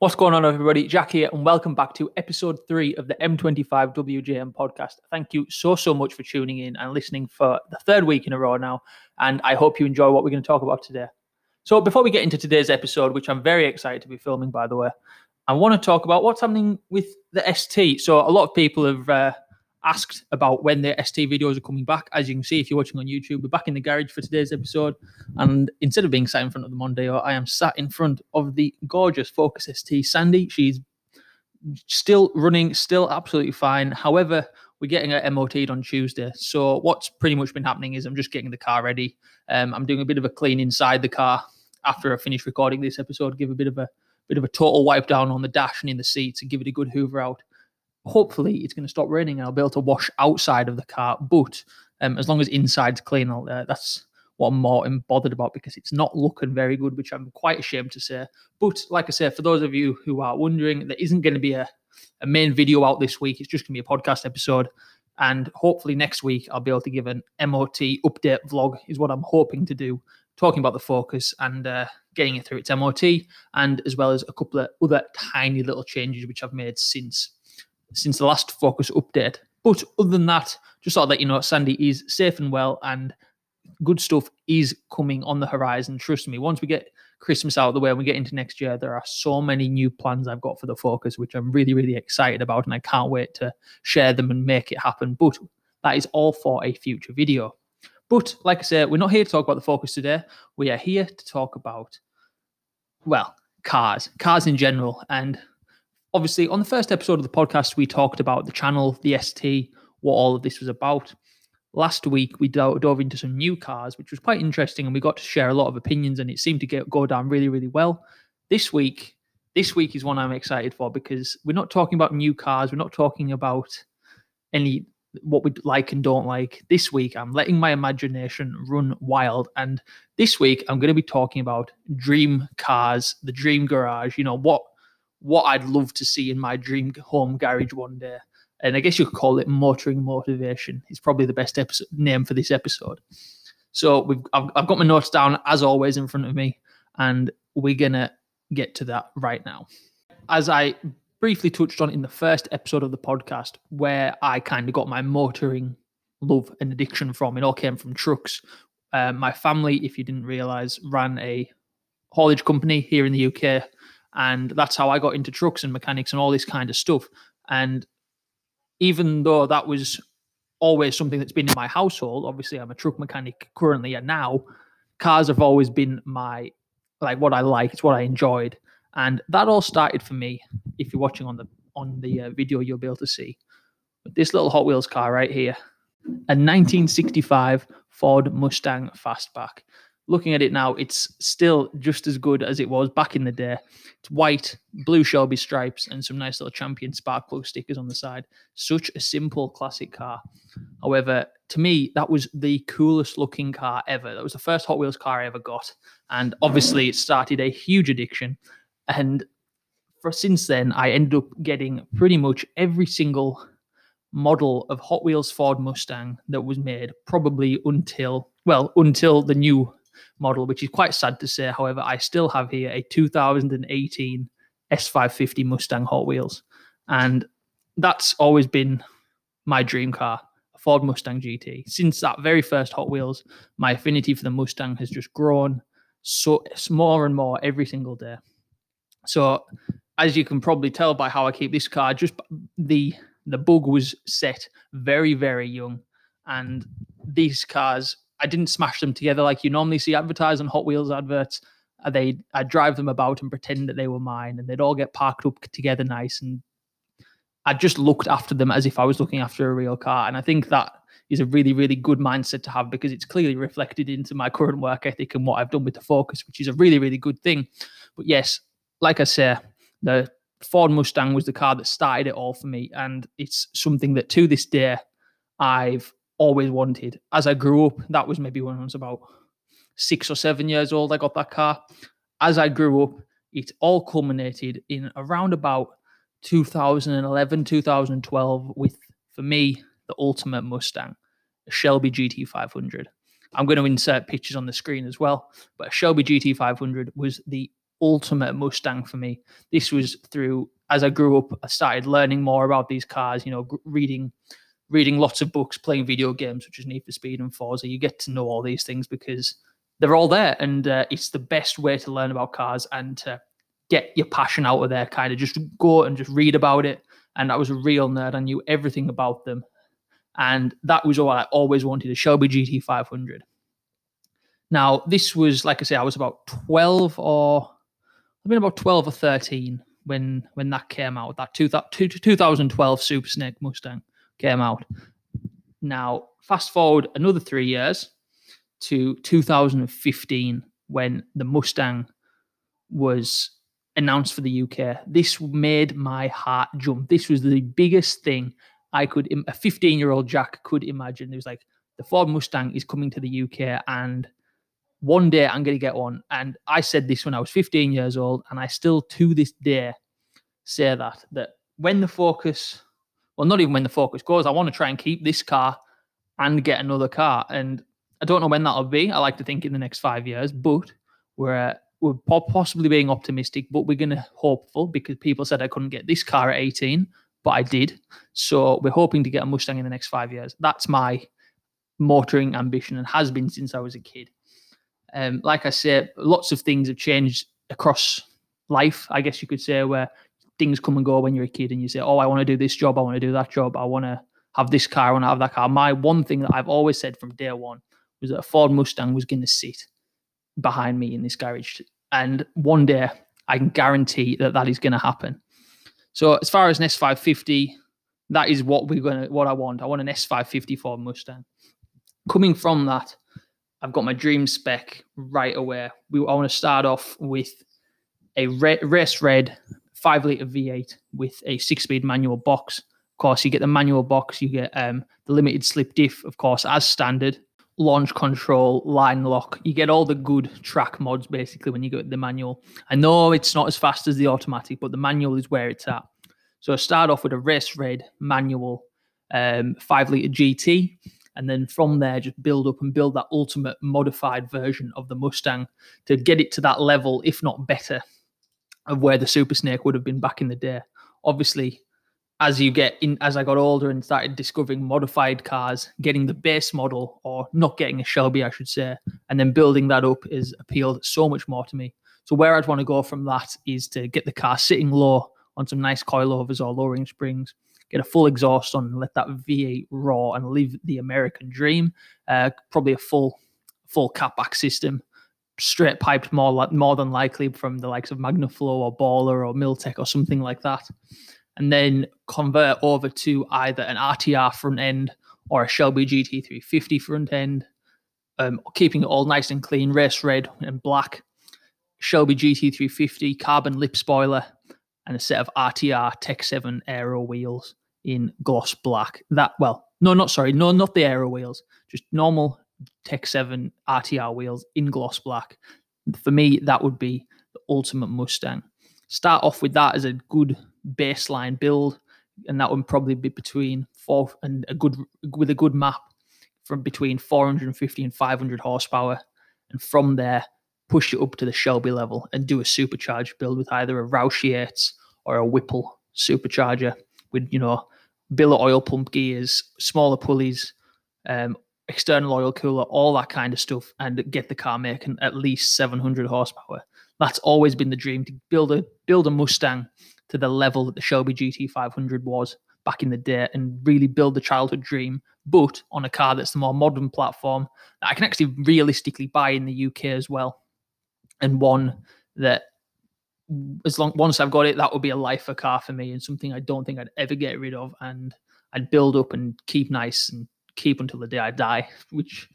What's going on, everybody? Jack here, and welcome back to episode three of the M25 WJM podcast. Thank you so, so much for tuning in and listening for the third week in a row now. And I hope you enjoy what we're going to talk about today. So, before we get into today's episode, which I'm very excited to be filming, by the way, I want to talk about what's happening with the ST. So, a lot of people have uh, asked about when the ST videos are coming back. As you can see, if you're watching on YouTube, we're back in the garage for today's episode. And instead of being sat in front of the Mondeo, I am sat in front of the gorgeous Focus ST Sandy. She's still running, still absolutely fine. However, we're getting it MOT'd on Tuesday. So what's pretty much been happening is I'm just getting the car ready. Um, I'm doing a bit of a clean inside the car after I finish recording this episode, give a bit of a bit of a total wipe down on the dash and in the seats and give it a good hoover out hopefully it's going to stop raining and I'll be able to wash outside of the car. But um, as long as inside's clean, uh, that's what I'm more bothered about because it's not looking very good, which I'm quite ashamed to say. But like I said, for those of you who are wondering, there isn't going to be a, a main video out this week. It's just going to be a podcast episode. And hopefully next week I'll be able to give an MOT update vlog, is what I'm hoping to do, talking about the Focus and uh, getting it through its MOT, and as well as a couple of other tiny little changes which I've made since since the last Focus update. But other than that, just thought that you know Sandy is safe and well, and good stuff is coming on the horizon. Trust me. Once we get Christmas out of the way and we get into next year, there are so many new plans I've got for the Focus, which I'm really, really excited about, and I can't wait to share them and make it happen. But that is all for a future video. But like I said, we're not here to talk about the Focus today. We are here to talk about, well, cars, cars in general, and obviously, on the first episode of the podcast, we talked about the channel, the ST, what all of this was about. Last week, we dove, into some new cars, which was quite interesting, and we got to share a lot of opinions, and it seemed to get go down really, really well. This week, this week is one I'm excited for because we're not talking about new cars, we're not talking about any what we like and don't like. This week, I'm letting my imagination run wild, and this week, I'm going to be talking about dream cars, the dream garage. You know what what I'd love to see in my dream home garage one day. And I guess you could call it motoring motivation. It's probably the best episode, name for this episode. So we've I've, I've got my notes down as always in front of me, and we're gonna get to that right now. As I briefly touched on in the first episode of the podcast, where I kind of got my motoring love and addiction from, it all came from trucks. Uh, my family, if you didn't realize, ran a haulage company here in the UK and that's how I got into trucks and mechanics and all this kind of stuff. And even though that was always something that's been in my household, obviously I'm a truck mechanic currently and now, cars have always been my like what I like, it's what I enjoyed. And that all started for me. If you're watching on the on the uh, video, you'll be able to see this little Hot Wheels car right here, a 1965 Ford Mustang Fastback looking at it now, it's still just as good as it was back in the day. It's white, blue Shelby stripes, and some nice little champion spark plug stickers on the side. Such a simple classic car. However, to me, that was the coolest looking car ever. That was the first Hot Wheels car I ever got. And obviously, it started a huge addiction. And for since then, I ended up getting pretty much every single model of Hot Wheels Ford Mustang that was made, probably until, well, until the new model, which is quite sad to say. However, I still have here a 2018 S550 Mustang Hot Wheels, and that's always been my dream car, a Ford Mustang GT. Since that very first Hot Wheels, my affinity for the Mustang has just grown so more and more every single day. So, as you can probably tell by how I keep this car, just the the bug was set very very young, and these cars I didn't smash them together like you normally see advertised on Hot Wheels adverts. Uh, they I'd drive them about and pretend that they were mine, and they'd all get parked up together nice. And I just looked after them as if I was looking after a real car. And I think that is a really, really good mindset to have because it's clearly reflected into my current work ethic and what I've done with the Focus, which is a really, really good thing. But yes, like I say, the Ford Mustang was the car that started it all for me, and it's something that to this day I've always wanted. As I grew up, that was maybe when I was about six or seven years old, I got that car. As I grew up, it all culminated in around about 2011, 2012 with, for me, the ultimate Mustang, a Shelby GT500. I'm going to insert pictures on the screen as well, but a Shelby GT500 was the ultimate Mustang for me. This was through as I grew up, I started learning more about these cars. You know, reading reading lots of books, playing video games, which is Need for Speed and Forza. You get to know all these things because they're all there, and uh, it's the best way to learn about cars and to get your passion out of there. Kind of just go and just read about it. And I was a real nerd. I knew everything about them, and that was all I always wanted: a Shelby GT 500. Now, this was like I say, I was about 12 or I've been about 12 or 13 when when that came out. That two, 2012 Super Snake Mustang came out. Now, fast forward another three years to 2015 when the Mustang was announced for the UK. This made my heart jump. This was the biggest thing I could, a 15 year old Jack could imagine. It was like the Ford Mustang is coming to the UK and one day I'm going to get one. And I said this when I was 15 years old, and I still to this day say that that when the focus, well, not even when the focus goes, I want to try and keep this car and get another car. And I don't know when that'll be. I like to think in the next five years, but we're we're possibly being optimistic, but we're going to hopeful because people said I couldn't get this car at 18, but I did. So we're hoping to get a Mustang in the next five years. That's my motoring ambition and has been since I was a kid. Um, like I said, lots of things have changed across life, I guess you could say, where things come and go when you're a kid and you say, Oh, I want to do this job, I want to do that job, I want to have this car, I want to have that car. My one thing that I've always said from day one was that a Ford Mustang was going to sit behind me in this garage. And one day I can guarantee that that is going to happen. So as far as an S550, that is what we're going to, what I want. I want an S550 Ford Mustang. Coming from that, I've got my dream spec right away. We, I want to start off with a re- race red five liter V8 with a six speed manual box. Of course, you get the manual box, you get um, the limited slip diff, of course, as standard, launch control, line lock. You get all the good track mods basically when you get the manual. I know it's not as fast as the automatic, but the manual is where it's at. So start off with a race red manual um, five liter GT and then from there just build up and build that ultimate modified version of the Mustang to get it to that level, if not better, of where the Super Snake would have been back in the day. Obviously, as you get in, as I got older and started discovering modified cars, getting the base model or not getting a Shelby, I should say, and then building that up is appealed so much more to me. So where I'd want to go from that is to get the car sitting low on some nice coilovers or lowering springs, get a full exhaust on let that V8 raw and live the American dream. Uh, probably a full full catback system, straight piped more like more than likely from the likes of Magnaflow or Borla or Milltek or something like that. And then convert over to either an RTR front end or a Shelby GT350 front end, um, keeping it all nice and clean, race red and black. Shelby GT350 carbon lip spoiler and a set of RTR Tech 7 aero wheels in gloss black. That well, no, not sorry, no, not the aero wheels, just normal Tech 7 RTR wheels in gloss black. For me, that would be the ultimate Mustang. Start off with that as a good baseline build, and that would probably be between four and a good with a good map from between 450 and 500 horsepower, and from there push it up to the Shelby level and do a supercharged build with either a Roush Yates or a Whipple supercharger with you know billet oil pump gears, smaller pulleys, um, external oil cooler, all that kind of stuff, and get the car making at least 700 horsepower. That's always been the dream to build a build a Mustang to the level that the Shelby GT500 was back in the day, and really build the childhood dream, but on a car that's the more modern platform that I can actually realistically buy in the UK as well, and one that as long once I've got it, that would be a lifer car for me and something I don't think I'd ever get rid of. And I'd build up and keep nice and keep until the day I die, which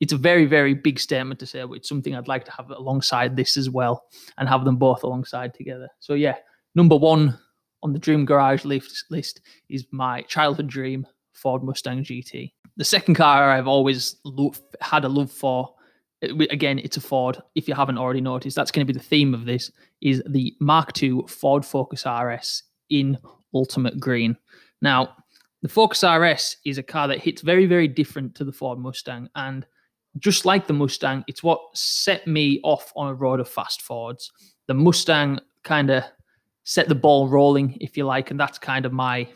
it's a very, very big statement to say, but it's something I'd like to have alongside this as well and have them both alongside together. So yeah, number one on the dream garage list, is my childhood dream Ford Mustang GT. The second car I've always had a love for again, it's a Ford. If you haven't already noticed, that's going to be the theme of this: is the Mark II Ford Focus RS in ultimate green. Now, the Focus RS is a car that hits very, very different to the Ford Mustang, and just like the Mustang, it's what set me off on a road of fast Fords. the Mustang kind of set the ball rolling, if you like, and that's kind of my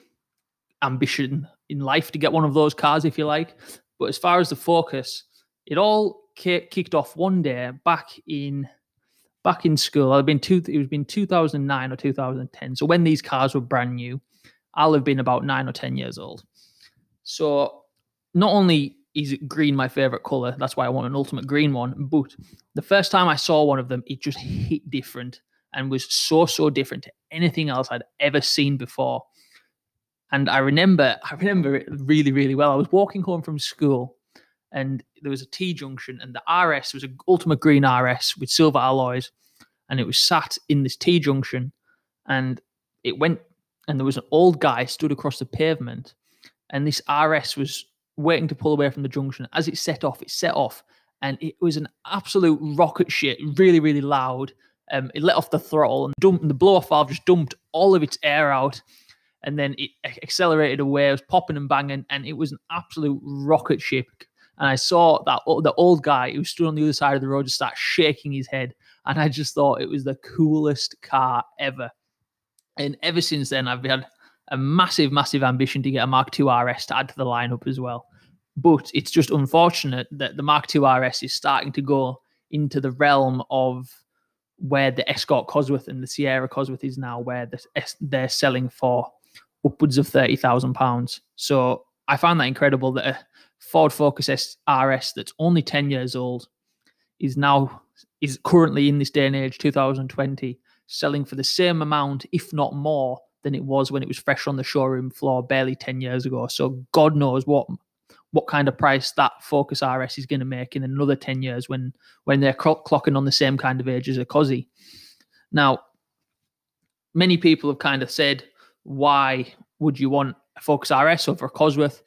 ambition in life to get one of those cars, if you like. But as far as the Focus, it all kicked off one day back in back in school. I've been two. It was been 2009 or 2010. So when these cars were brand new, I'll have been about nine or ten years old. So not only is green my favorite color, that's why I want an ultimate green one. But the first time I saw one of them, it just hit different and was so so different to anything else I'd ever seen before. And I remember, I remember it really, really well. I was walking home from school, and there was a T junction, and the RS was an Ultimate Green RS with silver alloys, and it was sat in this T junction, and it went, and there was an old guy stood across the pavement, and this RS was waiting to pull away from the junction. As it set off, it set off, and it was an absolute rocket shit, really, really loud. Um, it let off the throttle and dumped, and the blow off valve just dumped all of its air out and then it accelerated away. It was popping and banging, and it was an absolute rocket ship. And I saw that the old guy who stood on the other side of the road just start shaking his head, and I just thought it was the coolest car ever. And ever since then, I've had a massive, massive ambition to get a Mark II RS to add to the lineup as well. But it's just unfortunate that the Mark II RS is starting to go into the realm of where the Escort Cosworth and the Sierra Cosworth is now, where they're selling for upwards of thirty thousand pounds. So I found that incredible that a Ford Focus RS that's only ten years old is now is currently in this day and age, 2020, selling for the same amount, if not more, than it was when it was fresh on the showroom floor barely 10 years ago. So God knows what what kind of price that Focus RS is going to make in another 10 years when when they're clocking on the same kind of age as a Cozzy. Now, many people have kind of said, why would you want a Focus RS over a Cosworth?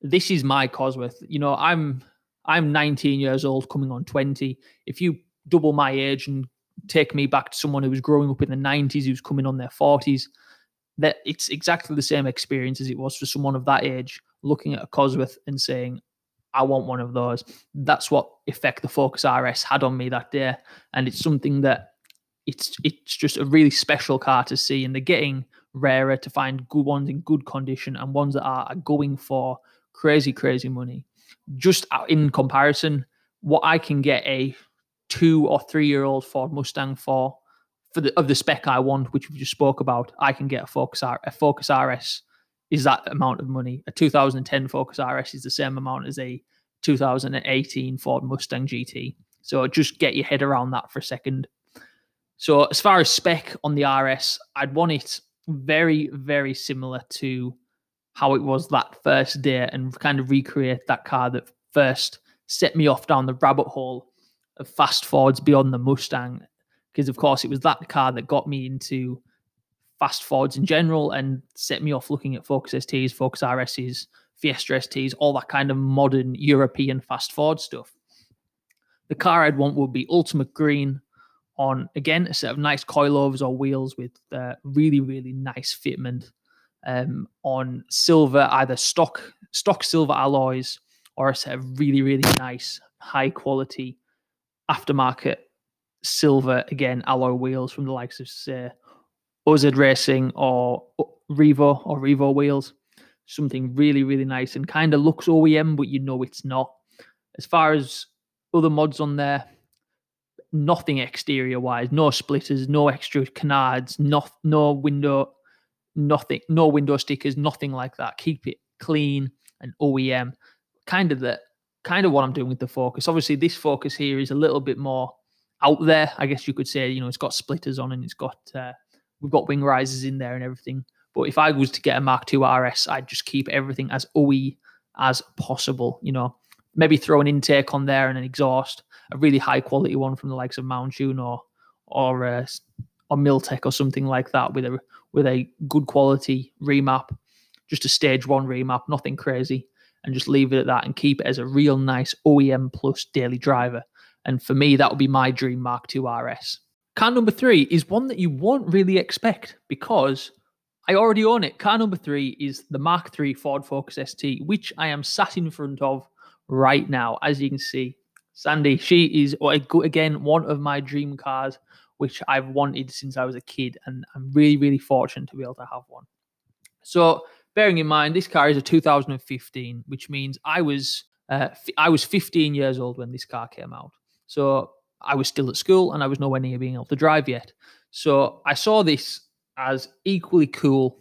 This is my Cosworth. You know, I'm I'm 19 years old, coming on 20. If you double my age and take me back to someone who was growing up in the 90s, who's coming on their 40s, that it's exactly the same experience as it was for someone of that age looking at a Cosworth and saying, I want one of those. That's what effect the Focus RS had on me that day. And it's something that it's it's just a really special car to see. And they're getting rarer to find good ones in good condition and ones that are going for crazy, crazy money. Just uh, in comparison, what I can get a two or three year old Ford Mustang for, for the of the spec I want, which we just spoke about, I can get a Focus R, a Focus RS is that amount of money. A 2010 Focus RS is the same amount as a 2018 Ford Mustang GT. So just get your head around that for a second. So as far as spec on the RS, I'd want it very, very similar to how it was that first day and kind of recreate that car that first set me off down the rabbit hole fast Fords beyond the Mustang. Because, of course, it was that car that got me into fast Fords in general and set me off looking at Focus STs, Focus RSs, Fiesta STs, all that kind of modern European fast Ford stuff. The car I'd want would be Ultimate Green on again a set of nice coilovers or wheels with uh, really really nice fitment um, on silver either stock stock silver alloys or a set of really really nice high quality aftermarket silver again alloy wheels from the likes of say Racing or Revo or Revo wheels something really really nice and kind of looks OEM but you know it's not as far as other mods on there nothing exterior wise, no splitters, no extra canards, no no window, nothing, no window stickers, nothing like that. Keep it clean and OEM. Kind of the kind of what I'm doing with the Focus. Obviously, this Focus here is a little bit more out there. I guess you could say, you know, it's got splitters on and it's got uh, we've got wing risers in there and everything. But if I was to get a Mark II RS, I'd just keep everything as OE as possible. You know, maybe throw an intake on there and an exhaust a really high quality one from the likes of Mountune or or uh, or Milltek or something like that with a with a good quality remap, just a stage one remap, nothing crazy, and just leave it at that and keep it as a real nice OEM plus daily driver. And for me, that would be my dream Mark II RS. Car number three is one that you won't really expect because I already own it. Car number three is the Mark III Ford Focus ST, which I am sat in front of right now. As you can see, Sandy, she is oh, again one of my dream cars. which I've wanted since I was a kid, and I'm really, really fortunate to be able to have one. So, bearing in mind, this car is a 2015, which means I was uh, I was 15 years old when this car came out. So I was still at school and I was nowhere near being able to drive yet. So I saw this as equally cool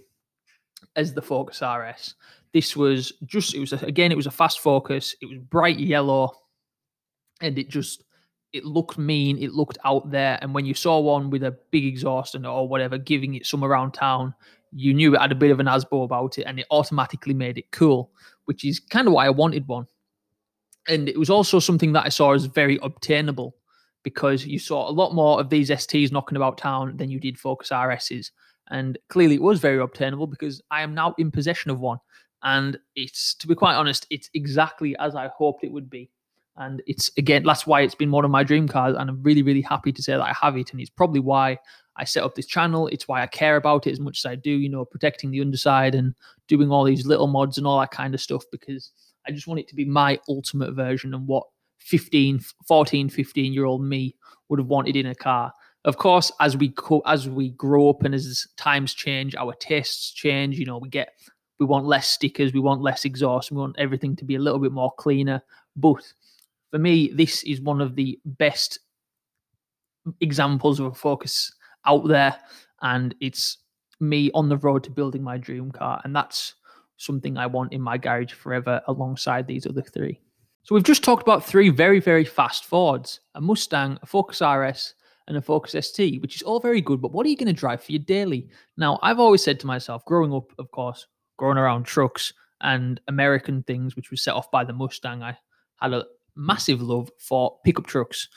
as the Focus RS. This was just, it was, a, again, it was a fast Focus. It was bright yellow and it just, it looked mean. It looked out there. And when you saw one with a big exhaust and or whatever, giving it some around town, you knew it had a bit of an ASBO about it and it automatically made it cool, which is kind of why I wanted one. And it was also something that I saw as very obtainable because you saw a lot more of these STs knocking about town than you did Focus RSs. And clearly it was very obtainable because I am now in possession of one. And it's, to be quite honest, it's exactly as I hoped it would be. And it's, again, that's why it's been one of my dream cars. And I'm really, really happy to say that I have it. And it's probably why I set up this channel. It's why I care about it as much as I do, you know, protecting the underside and doing all these little mods and all that kind of stuff because I just want it to be my ultimate version and what 15, 14, 15 year old me would have wanted in a car. Of course, as we co- as we grow up and as times change, our tastes change. You know, we get we want less stickers, we want less exhaust, we want everything to be a little bit more cleaner. But for me, this is one of the best examples of a focus out there, and it's me on the road to building my dream car, and that's something I want in my garage forever alongside these other three. So we've just talked about three very, very fast Fords a Mustang, a Focus RS, and a Focus ST, which is all very good, but what are you going to drive for your daily? Now, I've always said to myself, growing up, of course, growing around trucks and American things, which was set off by the Mustang, I had a massive love for pickup trucks.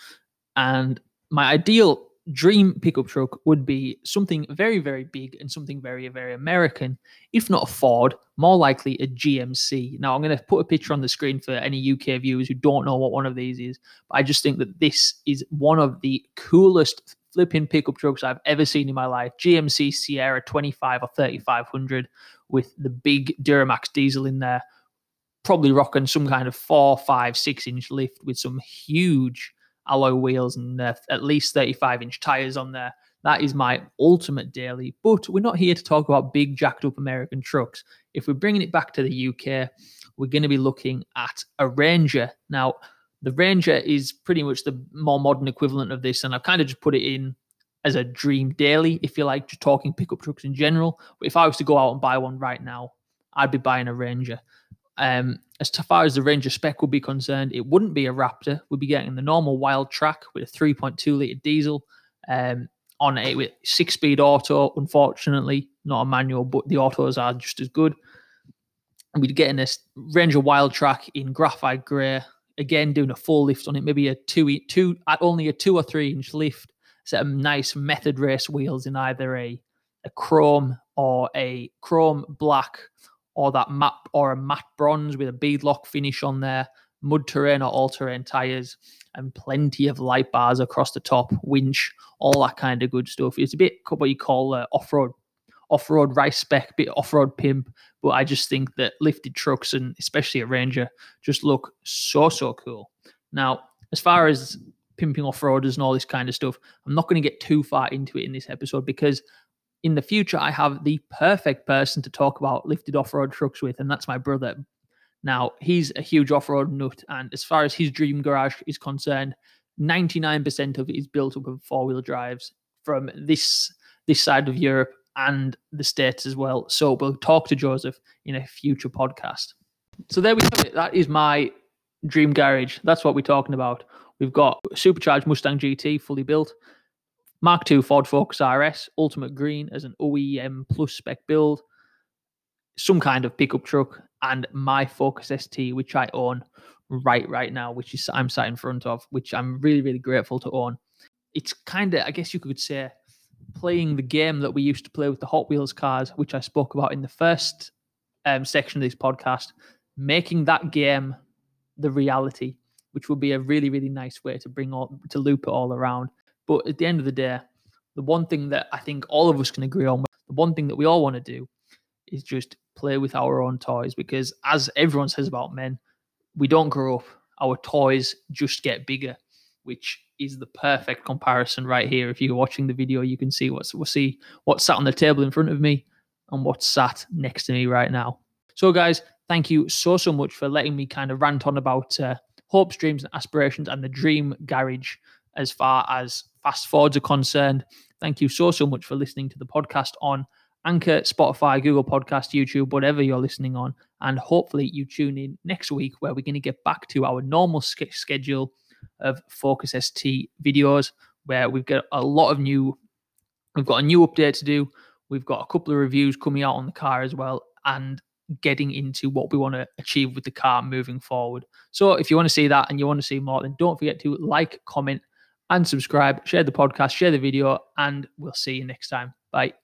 And my ideal dream pickup truck would be something very, very big and something very, very American. If not a Ford, more likely a GMC. Now, I'm going to put a picture on the screen for any UK viewers who don't know what one of these is. But I just think that this is one of the coolest flipping pickup trucks I've ever seen in my life. GMC Sierra 25 or 3500 with the big Duramax diesel in there. Probably rocking some kind of four, five, six inch lift with some huge alloy wheels and uh, at least 35 inch tires on there. That is my ultimate daily. But we're not here to talk about big jacked up American trucks. If we're bringing it back to the UK, we're going to be looking at a Ranger. Now, the Ranger is pretty much the more modern equivalent of this, and I've kind of just put it in as a dream daily, if you like, just talking pickup trucks in general. But if I was to go out and buy one right now, I'd be buying a Ranger. Um, as far as the Ranger spec would be concerned, it wouldn't be a Raptor. We'd be getting the normal Wildtrak with a 3.2 litre diesel um, on it with six speed auto. Unfortunately, not a manual, but the autos are just as good. We'd get in this Ranger Wildtrak in graphite grey. Again, doing a full lift on it, maybe a two, two at only a two or three inch lift. Set of nice method race wheels in either a, a chrome or a chrome black or that matte or a matte bronze with a beadlock finish on there, mud terrain or all terrain tires, and plenty of light bars across the top, winch, all that kind of good stuff. It's a bit what you call uh, off road, off road race spec, bit off road pimp. But I just think that lifted trucks and especially a Ranger just look so so cool. Now, as far as pimping off roaders and all this kind of stuff, I'm not going to get too far into it in this episode because in the future, I have the perfect person to talk about lifted off road trucks with, and that's my brother. Now, he's a huge off road nut, and as far as his dream garage is concerned, 99% of it is built up of four wheel drives from this this side of Europe and the States as well. So we'll talk to Joseph in a future podcast. So there we have it. That is my dream garage. That's what we're talking about. We've got supercharged Mustang GT fully built. Mark II Ford Focus RS, Ultimate Green as an OEM plus spec build, some kind of pickup truck, and my Focus ST, which I own right right now, which is I'm sat in front of, which I'm really really grateful to own. It's kind of, I guess you could say, playing the game that we used to play with the Hot Wheels cars, which I spoke about in the first um, section of this podcast, making that game the reality, which would be a really really nice way to bring all to loop it all around. But at the end of the day, the one thing that I think all of us can agree on, the one thing that we all want to do is just play with our own toys because as everyone says about men, we don't grow up. Our toys just get bigger, which is the perfect comparison right here. If you're watching the video, you can see what's we'll see what's sat on the table in front of me and what's sat next to me right now. So, guys, thank you so so much for letting me kind of rant on about uh, hopes, dreams, and aspirations, and the dream garage as far as fast Fords are concerned. Thank you so so much for listening to the podcast on Anchor, Spotify, Google Podcast, YouTube, whatever you're listening on. And hopefully you tune in next week where we're going to get back to our normal schedule of Focus ST videos where we've got a lot of new, we've got a new update to do. We've got a couple of reviews coming out on the car as well and getting into what we want to achieve with the car moving forward. So if you want to see that and you want to see more, then don't forget to like, comment, and subscribe, share the podcast, share the video, and we'll see you next time. Bye.